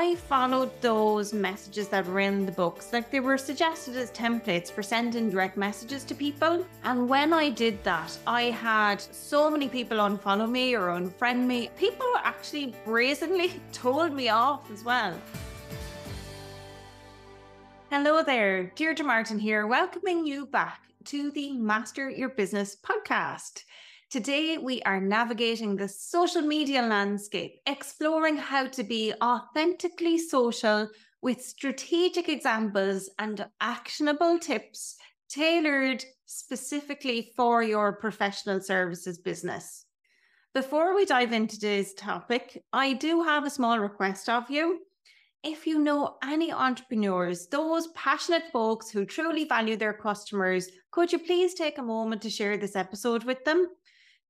I followed those messages that were in the books. Like they were suggested as templates for sending direct messages to people. And when I did that, I had so many people unfollow me or unfriend me. People actually brazenly told me off as well. Hello there, Deirdre Martin here, welcoming you back to the Master Your Business podcast. Today, we are navigating the social media landscape, exploring how to be authentically social with strategic examples and actionable tips tailored specifically for your professional services business. Before we dive into today's topic, I do have a small request of you. If you know any entrepreneurs, those passionate folks who truly value their customers, could you please take a moment to share this episode with them?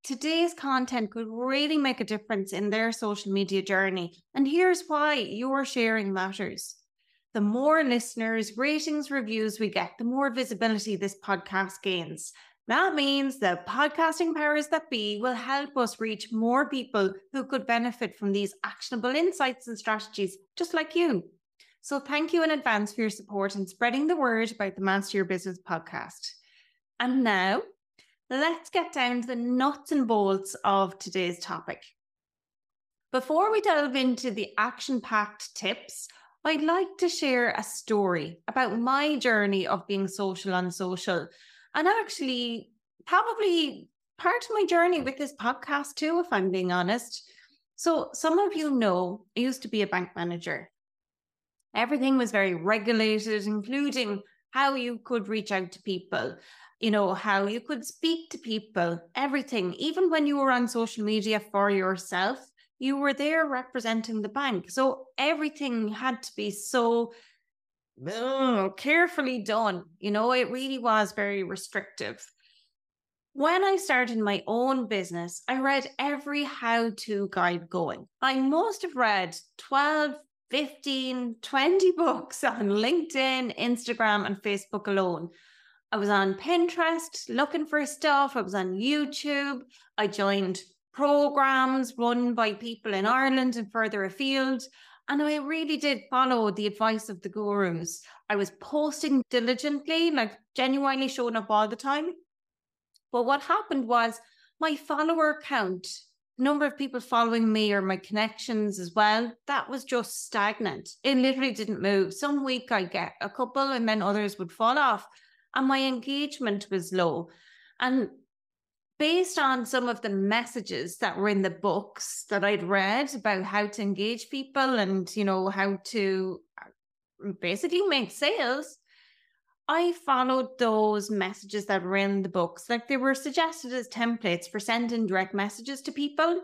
Today's content could really make a difference in their social media journey. And here's why your sharing matters. The more listeners, ratings, reviews we get, the more visibility this podcast gains. That means the podcasting powers that be will help us reach more people who could benefit from these actionable insights and strategies, just like you. So, thank you in advance for your support and spreading the word about the Master Your Business podcast. And now, let's get down to the nuts and bolts of today's topic. Before we delve into the action packed tips, I'd like to share a story about my journey of being social on social and actually probably part of my journey with this podcast too, if I'm being honest. So, some of you know, I used to be a bank manager. Everything was very regulated, including how you could reach out to people you know, how you could speak to people, everything, even when you were on social media for yourself, you were there representing the bank. So everything had to be so carefully done. You know, it really was very restrictive. When I started my own business, I read every how to guide going. I must have read 12, 15, 20 books on LinkedIn, Instagram, and Facebook alone I was on Pinterest looking for stuff. I was on YouTube. I joined programs run by people in Ireland and further afield. And I really did follow the advice of the gurus. I was posting diligently, like genuinely showing up all the time. But what happened was my follower count, number of people following me or my connections as well, that was just stagnant. It literally didn't move. Some week I get a couple and then others would fall off and my engagement was low. And based on some of the messages that were in the books that I'd read about how to engage people and, you know, how to uh, basically make sales, I followed those messages that were in the books. Like they were suggested as templates for sending direct messages to people.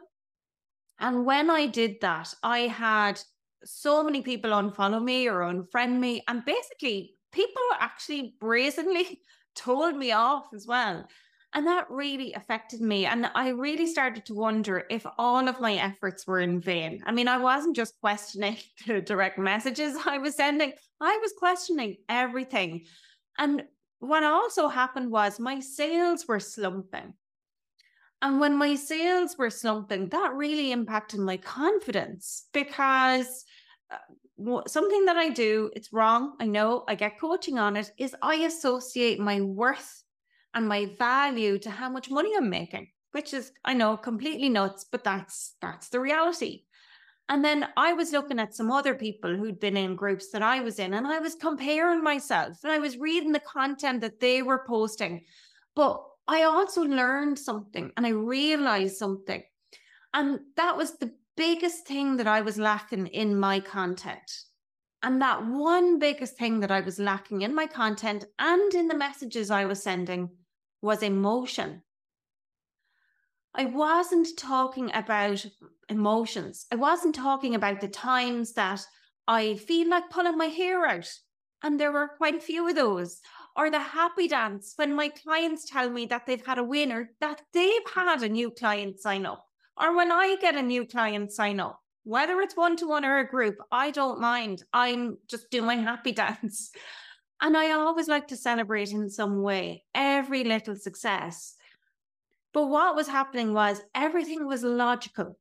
And when I did that, I had so many people unfollow me or unfriend me. And basically, people actually brazenly told me off as well. And that really affected me. And I really started to wonder if all of my efforts were in vain. I mean, I wasn't just questioning the direct messages I was sending, I was questioning everything. And what also happened was my sales were slumping. And when my sales were slumping, that really impacted my confidence because uh, something that I do, it's wrong. I know I get coaching on it, is I associate my worth and my value to how much money I'm making, which is, I know, completely nuts, but that's that's the reality. And then I was looking at some other people who'd been in groups that I was in, and I was comparing myself and I was reading the content that they were posting. But I also learned something and I realized something. And that was the biggest thing that I was lacking in my content. And that one biggest thing that I was lacking in my content and in the messages I was sending was emotion. I wasn't talking about emotions. I wasn't talking about the times that I feel like pulling my hair out. And there were quite a few of those. Or the happy dance when my clients tell me that they've had a win or that they've had a new client sign up or when I get a new client sign up, whether it's one to one or a group, I don't mind. I'm just doing my happy dance. And I always like to celebrate in some way every little success. But what was happening was everything was logical,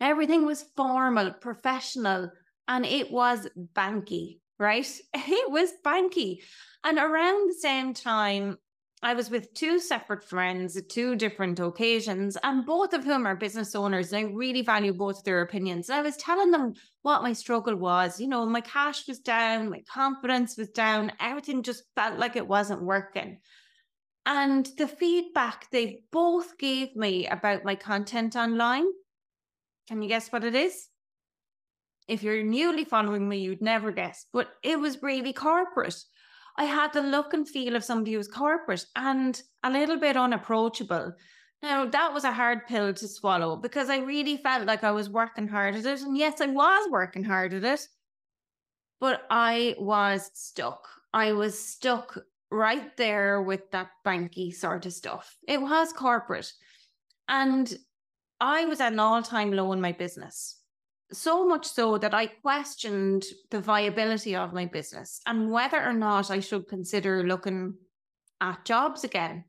everything was formal, professional, and it was banky, right? It was banky. And around the same time, I was with two separate friends at two different occasions, and both of whom are business owners. And I really value both their opinions. And I was telling them what my struggle was. You know, my cash was down, my confidence was down, everything just felt like it wasn't working. And the feedback they both gave me about my content online, can you guess what it is? If you're newly following me, you'd never guess, but it was really corporate. I had the look and feel of somebody who's corporate and a little bit unapproachable. Now, that was a hard pill to swallow because I really felt like I was working hard at it. And yes, I was working hard at it, but I was stuck. I was stuck right there with that banky sort of stuff. It was corporate. And I was at an all time low in my business so much so that I questioned the viability of my business and whether or not I should consider looking at jobs again.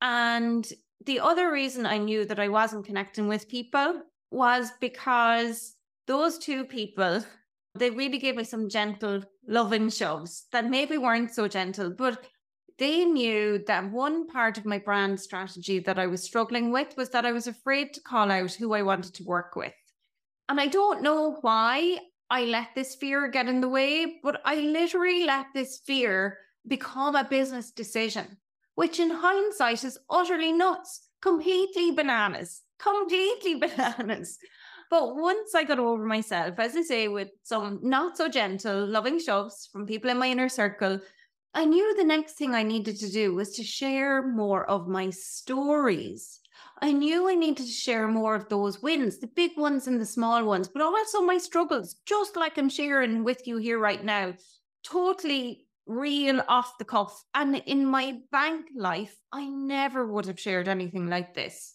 And the other reason I knew that I wasn't connecting with people was because those two people, they really gave me some gentle, loving shoves that maybe weren't so gentle, but they knew that one part of my brand strategy that I was struggling with was that I was afraid to call out who I wanted to work with. And I don't know why I let this fear get in the way, but I literally let this fear become a business decision, which in hindsight is utterly nuts, completely bananas, completely bananas. But once I got over myself, as I say, with some not so gentle, loving shoves from people in my inner circle, I knew the next thing I needed to do was to share more of my stories I knew I needed to share more of those wins, the big ones and the small ones, but also my struggles, just like I'm sharing with you here right now. Totally real off the cuff. And in my bank life, I never would have shared anything like this.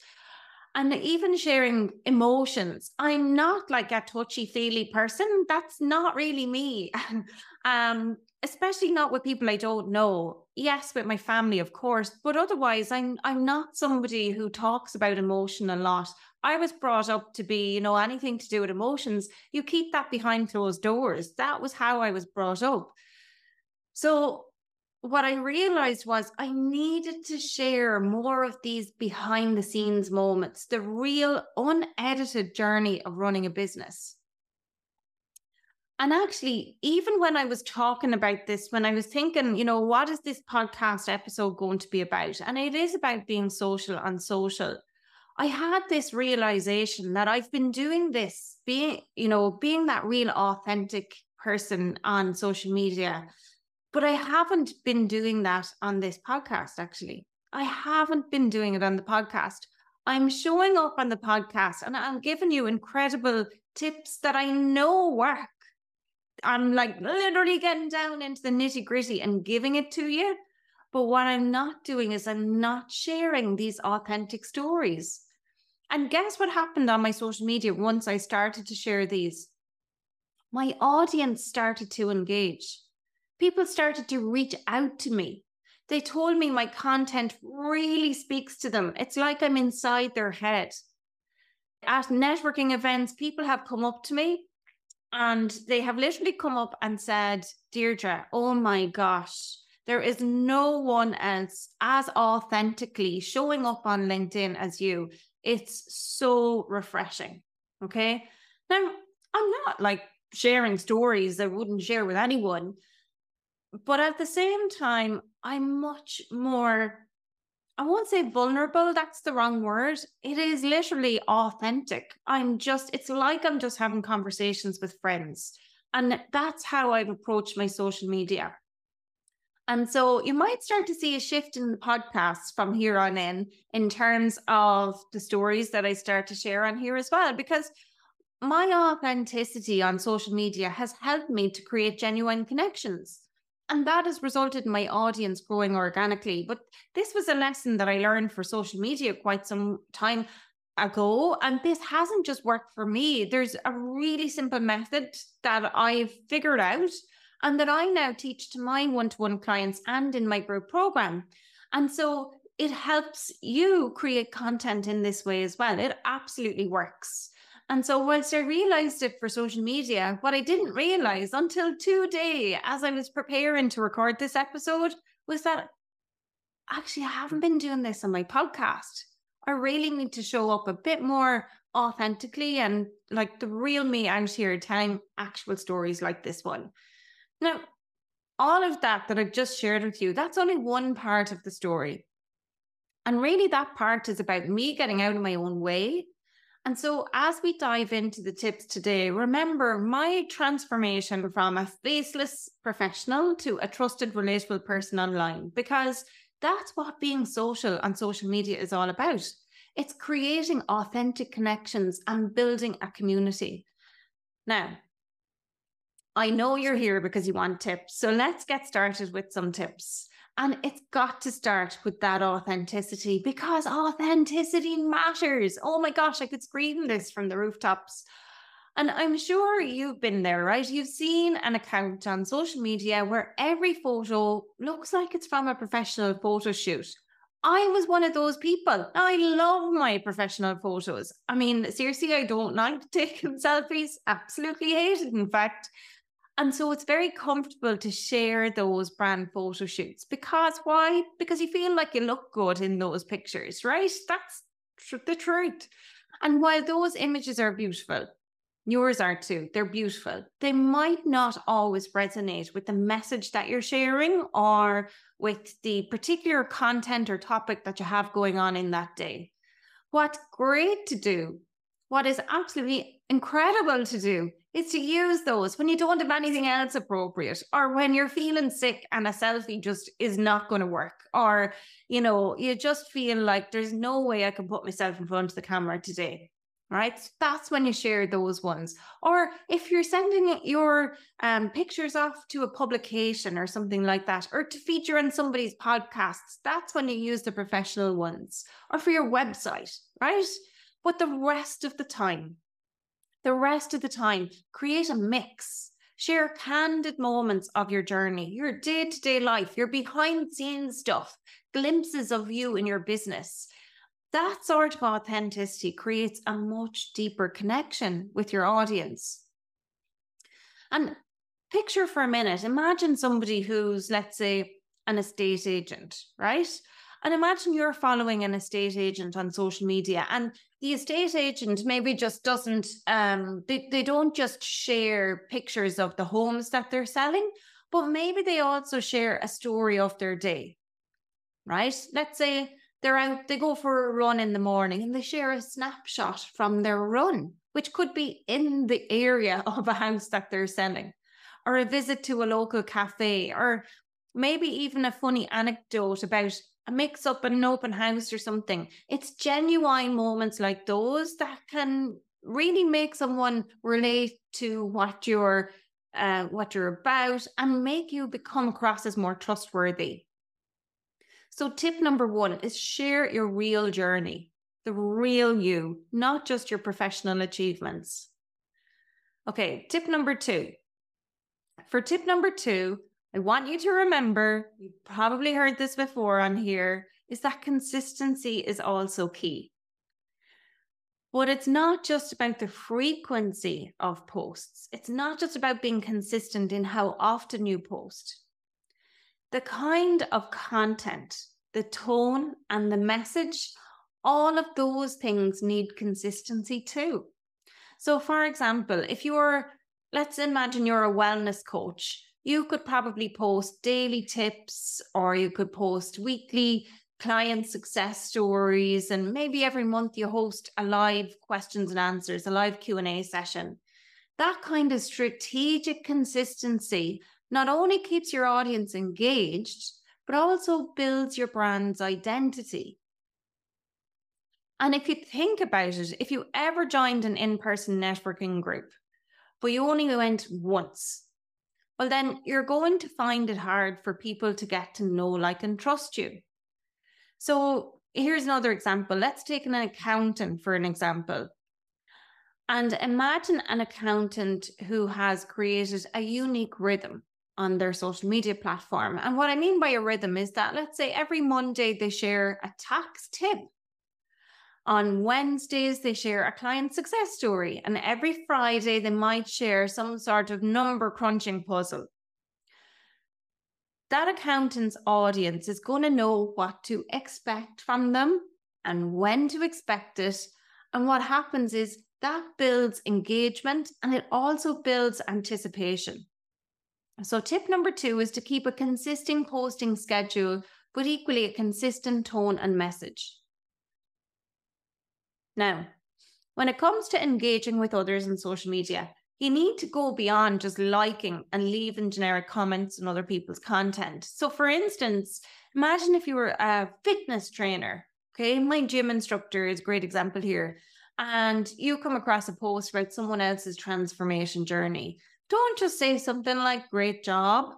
And even sharing emotions, I'm not like a touchy feely person. That's not really me. um, especially not with people I don't know. Yes, with my family, of course, but otherwise, I'm I'm not somebody who talks about emotion a lot. I was brought up to be, you know, anything to do with emotions, you keep that behind closed doors. That was how I was brought up. So what I realized was I needed to share more of these behind the scenes moments, the real unedited journey of running a business. And actually, even when I was talking about this, when I was thinking, you know, what is this podcast episode going to be about? And it is about being social and social. I had this realization that I've been doing this, being, you know, being that real authentic person on social media, but I haven't been doing that on this podcast, actually. I haven't been doing it on the podcast. I'm showing up on the podcast and I'm giving you incredible tips that I know work I'm like literally getting down into the nitty gritty and giving it to you. But what I'm not doing is I'm not sharing these authentic stories. And guess what happened on my social media once I started to share these? My audience started to engage. People started to reach out to me. They told me my content really speaks to them. It's like I'm inside their head. At networking events, people have come up to me and they have literally come up and said, Deirdre, oh my gosh, there is no one else as authentically showing up on LinkedIn as you. It's so refreshing. Okay. Now, I'm not like sharing stories I wouldn't share with anyone, but at the same time, I'm much more I won't say vulnerable, that's the wrong word. It is literally authentic. I'm just, it's like I'm just having conversations with friends. And that's how I've approached my social media. And so you might start to see a shift in the podcast from here on in, in terms of the stories that I start to share on here as well, because my authenticity on social media has helped me to create genuine connections. And that has resulted in my audience growing organically. But this was a lesson that I learned for social media quite some time ago. And this hasn't just worked for me. There's a really simple method that I've figured out and that I now teach to my one to one clients and in my group program. And so it helps you create content in this way as well. It absolutely works. And so, whilst I realized it for social media, what I didn't realize until today, as I was preparing to record this episode, was that actually I haven't been doing this on my podcast. I really need to show up a bit more authentically and like the real me out here telling actual stories like this one. Now, all of that that I've just shared with you, that's only one part of the story. And really, that part is about me getting out of my own way and so, as we dive into the tips today, remember my transformation from a faceless professional to a trusted, relatable person online, because that's what being social on social media is all about. It's creating authentic connections and building a community. Now, I know you're here because you want tips. So let's get started with some tips. And it's got to start with that authenticity because authenticity matters. Oh my gosh, I could scream this from the rooftops. And I'm sure you've been there, right? You've seen an account on social media where every photo looks like it's from a professional photo shoot. I was one of those people. I love my professional photos. I mean, seriously, I don't like taking selfies. Absolutely hate it, in fact. And so it's very comfortable to share those brand photo shoots because why? Because you feel like you look good in those pictures, right? That's tr- the truth. And while those images are beautiful, yours are too, they're beautiful, they might not always resonate with the message that you're sharing or with the particular content or topic that you have going on in that day. What's great to do, what is absolutely incredible to do is to use those when you don't have anything else appropriate or when you're feeling sick and a selfie just is not going to work or you know you just feel like there's no way i can put myself in front of the camera today right? That's when you share those ones. Or if you're sending your um, pictures off to a publication or something like that or to feature on somebody's podcasts that's when you use the professional ones. Or for your website right but the rest of the time the rest of the time, create a mix. Share candid moments of your journey, your day to day life, your behind the scenes stuff, glimpses of you in your business. That sort of authenticity creates a much deeper connection with your audience. And picture for a minute, imagine somebody who's, let's say, an estate agent, right? And imagine you're following an estate agent on social media and the estate agent maybe just doesn't um they, they don't just share pictures of the homes that they're selling, but maybe they also share a story of their day. Right? Let's say they're out, they go for a run in the morning and they share a snapshot from their run, which could be in the area of a house that they're selling, or a visit to a local cafe, or maybe even a funny anecdote about a mix up at an open house or something. It's genuine moments like those that can really make someone relate to what you're uh, what you're about and make you become across as more trustworthy. So tip number one is share your real journey, the real you, not just your professional achievements. Okay, tip number two. For tip number two, I want you to remember, you've probably heard this before on here, is that consistency is also key. But it's not just about the frequency of posts. It's not just about being consistent in how often you post. The kind of content, the tone, and the message, all of those things need consistency too. So, for example, if you're, let's imagine you're a wellness coach you could probably post daily tips or you could post weekly client success stories and maybe every month you host a live questions and answers a live q&a session. That kind of strategic consistency not only keeps your audience engaged but also builds your brand's identity. And if you think about it if you ever joined an in-person networking group but you only went once well, then you're going to find it hard for people to get to know, like, and trust you. So here's another example. Let's take an accountant for an example. And imagine an accountant who has created a unique rhythm on their social media platform. And what I mean by a rhythm is that, let's say, every Monday they share a tax tip. On Wednesdays, they share a client success story, and every Friday, they might share some sort of number crunching puzzle. That accountant's audience is going to know what to expect from them and when to expect it. And what happens is that builds engagement and it also builds anticipation. So, tip number two is to keep a consistent posting schedule, but equally a consistent tone and message. Now, when it comes to engaging with others on social media, you need to go beyond just liking and leaving generic comments on other people's content. So, for instance, imagine if you were a fitness trainer. Okay, my gym instructor is a great example here. And you come across a post about someone else's transformation journey. Don't just say something like, great job,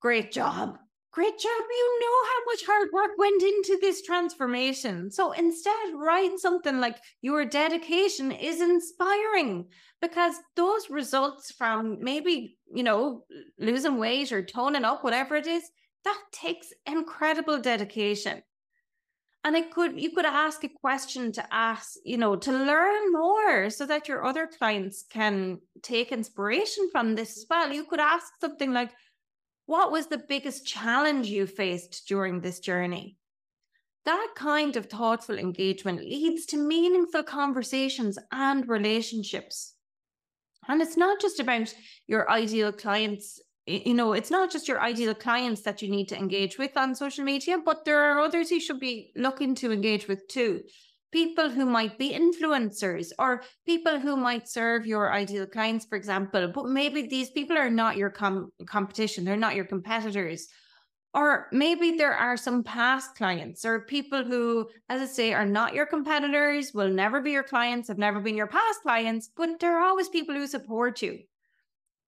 great job, great job. You know how much hard work went into this transformation. So instead, write something like your dedication is inspiring because those results from maybe, you know, losing weight or toning up, whatever it is, that takes incredible dedication. And it could you could ask a question to ask, you know, to learn more so that your other clients can take inspiration from this as well. You could ask something like, what was the biggest challenge you faced during this journey? That kind of thoughtful engagement leads to meaningful conversations and relationships. And it's not just about your ideal clients, you know, it's not just your ideal clients that you need to engage with on social media, but there are others you should be looking to engage with too people who might be influencers or people who might serve your ideal clients, for example, but maybe these people are not your com- competition, they're not your competitors. Or maybe there are some past clients or people who, as I say, are not your competitors, will never be your clients, have never been your past clients, but there are always people who support you.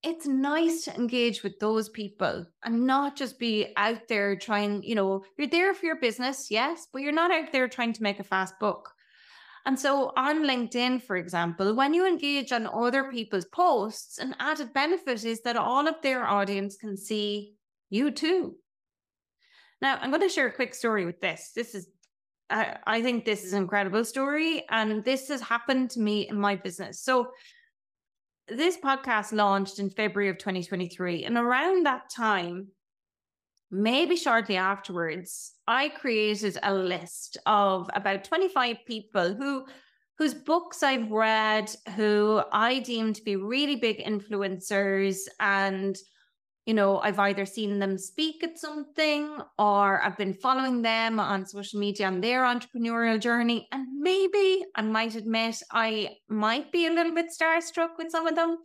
It's nice to engage with those people and not just be out there trying, you know, you're there for your business, yes, but you're not out there trying to make a fast buck. And so on LinkedIn, for example, when you engage on other people's posts, an added benefit is that all of their audience can see you too. Now, I'm going to share a quick story with this. This is, uh, I think this is an incredible story, and this has happened to me in my business. So, this podcast launched in February of 2023. And around that time, maybe shortly afterwards, I created a list of about 25 people who whose books I've read, who I deem to be really big influencers and you know, I've either seen them speak at something or I've been following them on social media on their entrepreneurial journey. And maybe I might admit I might be a little bit starstruck with some of them,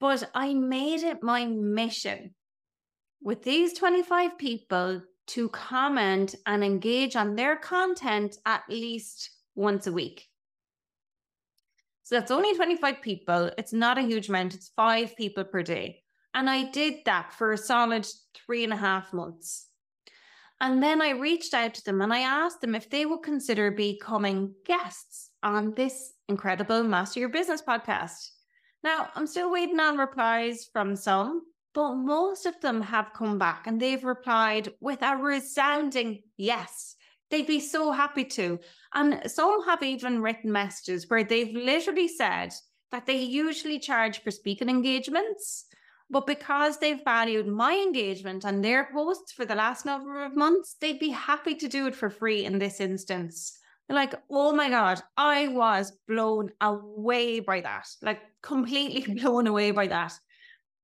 but I made it my mission with these 25 people to comment and engage on their content at least once a week. So that's only 25 people. It's not a huge amount, it's five people per day. And I did that for a solid three and a half months. And then I reached out to them and I asked them if they would consider becoming guests on this incredible Master Your Business podcast. Now, I'm still waiting on replies from some, but most of them have come back and they've replied with a resounding yes. They'd be so happy to. And some have even written messages where they've literally said that they usually charge for speaking engagements, but because they've valued my engagement and their posts for the last number of months, they'd be happy to do it for free in this instance. Like, oh my God, I was blown away by that, like completely blown away by that.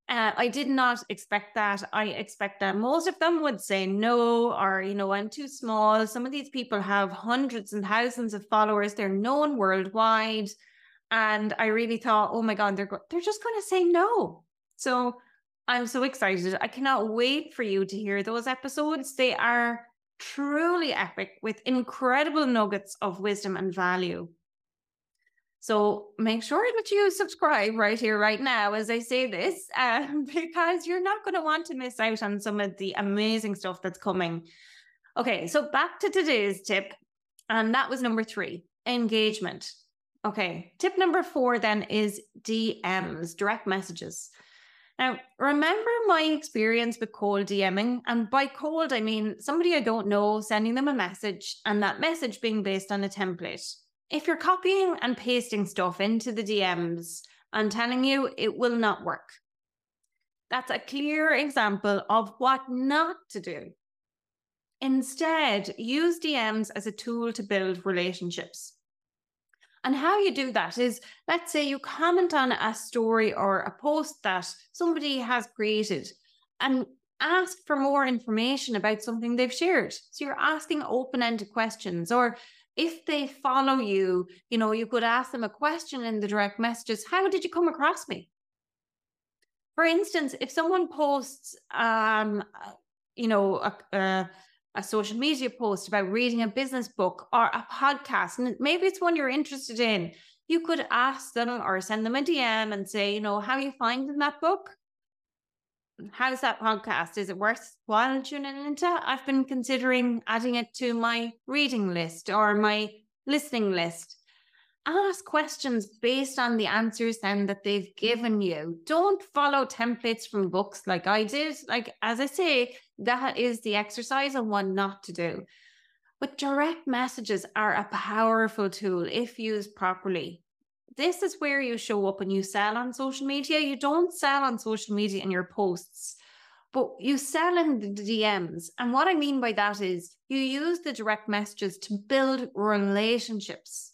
Uh, I did not expect that. I expect that most of them would say no, or, you know, I'm too small. Some of these people have hundreds and thousands of followers, they're known worldwide. And I really thought, oh my God, they're, go- they're just going to say no. So I'm so excited. I cannot wait for you to hear those episodes. They are truly epic with incredible nuggets of wisdom and value. So make sure that you subscribe right here, right now, as I say this, uh, because you're not going to want to miss out on some of the amazing stuff that's coming. Okay, so back to today's tip. And that was number three engagement. Okay, tip number four then is DMs, direct messages. Now, remember my experience with cold DMing? And by cold, I mean somebody I don't know sending them a message and that message being based on a template. If you're copying and pasting stuff into the DMs, I'm telling you, it will not work. That's a clear example of what not to do. Instead, use DMs as a tool to build relationships. And how you do that is let's say you comment on a story or a post that somebody has created and ask for more information about something they've shared. So you're asking open ended questions. Or if they follow you, you know, you could ask them a question in the direct messages How did you come across me? For instance, if someone posts, um, you know, a, a a social media post about reading a business book or a podcast, and maybe it's one you're interested in, you could ask them or send them a DM and say, you know, how you finding that book? How's that podcast? Is it worthwhile tuning into? I've been considering adding it to my reading list or my listening list ask questions based on the answers then that they've given you. Don't follow templates from books like I did. Like, as I say, that is the exercise and one not to do. But direct messages are a powerful tool if used properly. This is where you show up and you sell on social media. You don't sell on social media in your posts, but you sell in the DMs. And what I mean by that is you use the direct messages to build relationships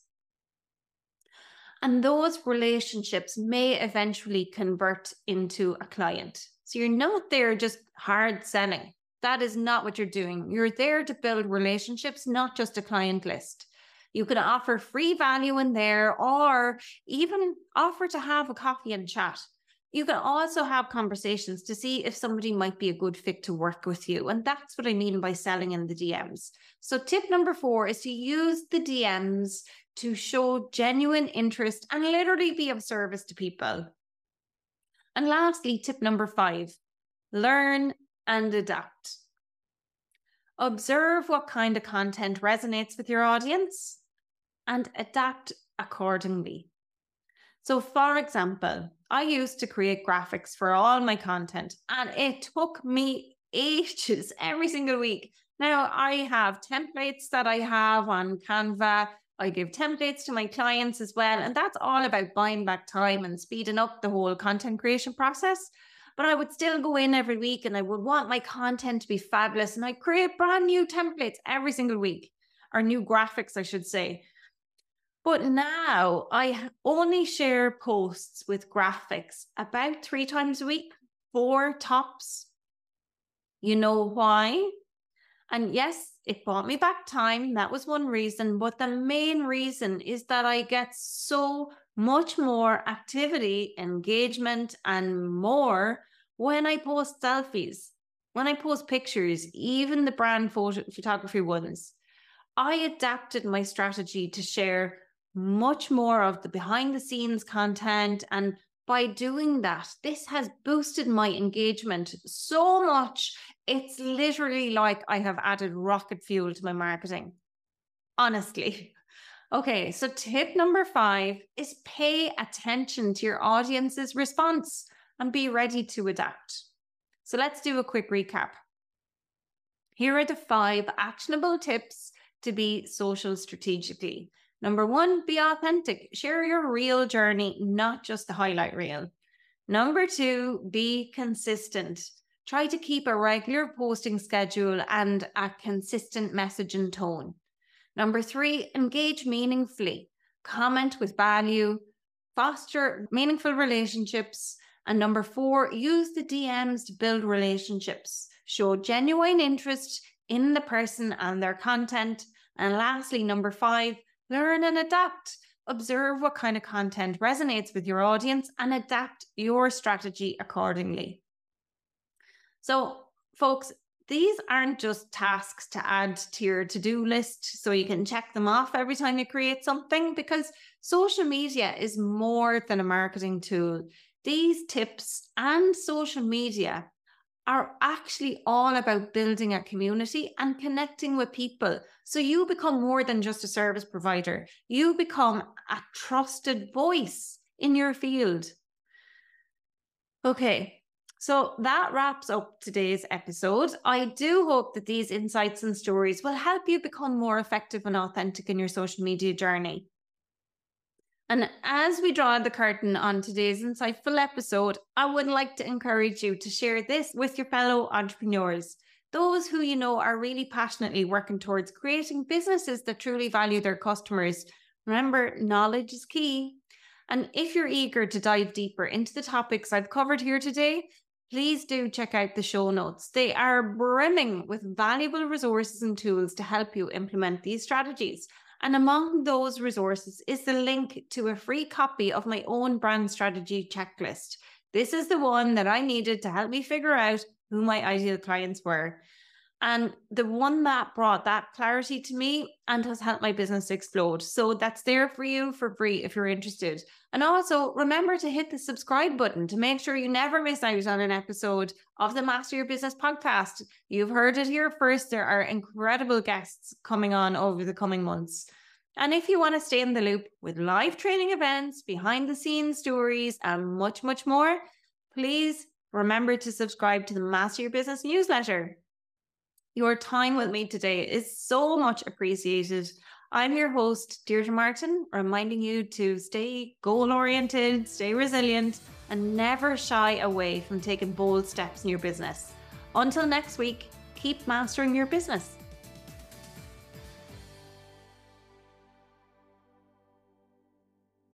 and those relationships may eventually convert into a client. So you're not there just hard selling. That is not what you're doing. You're there to build relationships, not just a client list. You can offer free value in there or even offer to have a coffee and chat. You can also have conversations to see if somebody might be a good fit to work with you. And that's what I mean by selling in the DMs. So, tip number four is to use the DMs to show genuine interest and literally be of service to people. And lastly, tip number five learn and adapt. Observe what kind of content resonates with your audience and adapt accordingly. So, for example, I used to create graphics for all my content, and it took me ages every single week. Now, I have templates that I have on Canva I give templates to my clients as well. And that's all about buying back time and speeding up the whole content creation process. But I would still go in every week and I would want my content to be fabulous. And I create brand new templates every single week, or new graphics, I should say. But now I only share posts with graphics about three times a week, four tops. You know why? And yes, it bought me back time. That was one reason. But the main reason is that I get so much more activity, engagement, and more when I post selfies, when I post pictures, even the brand photo photography ones. I adapted my strategy to share much more of the behind the scenes content. And by doing that, this has boosted my engagement so much it's literally like I have added rocket fuel to my marketing. Honestly. Okay, so tip number five is pay attention to your audience's response and be ready to adapt. So let's do a quick recap. Here are the five actionable tips to be social strategically. Number one, be authentic. Share your real journey, not just the highlight reel. Number two, be consistent. Try to keep a regular posting schedule and a consistent message and tone. Number three, engage meaningfully, comment with value, foster meaningful relationships. And number four, use the DMs to build relationships, show genuine interest in the person and their content. And lastly, number five, learn and adapt. Observe what kind of content resonates with your audience and adapt your strategy accordingly. So, folks, these aren't just tasks to add to your to do list so you can check them off every time you create something because social media is more than a marketing tool. These tips and social media are actually all about building a community and connecting with people. So you become more than just a service provider, you become a trusted voice in your field. Okay, So that wraps up today's episode. I do hope that these insights and stories will help you become more effective and authentic in your social media journey. And as we draw the curtain on today's insightful episode, I would like to encourage you to share this with your fellow entrepreneurs, those who you know are really passionately working towards creating businesses that truly value their customers. Remember, knowledge is key. And if you're eager to dive deeper into the topics I've covered here today, please do check out the show notes. They are brimming with valuable resources and tools to help you implement these strategies. And among those resources is the link to a free copy of my own brand strategy checklist. This is the one that I needed to help me figure out who my ideal clients were and the one that brought that clarity to me and has helped my business explode. So that's there for you for free if you're interested. And also remember to hit the subscribe button to make sure you never miss out on an episode of the Master Your Business podcast. You've heard it here first. There are incredible guests coming on over the coming months. And if you want to stay in the loop with live training events, behind the scenes stories, and much, much more, please remember to subscribe to the Master Your Business newsletter. Your time with me today is so much appreciated. I'm your host, Deirdre Martin, reminding you to stay goal oriented, stay resilient, and never shy away from taking bold steps in your business. Until next week, keep mastering your business.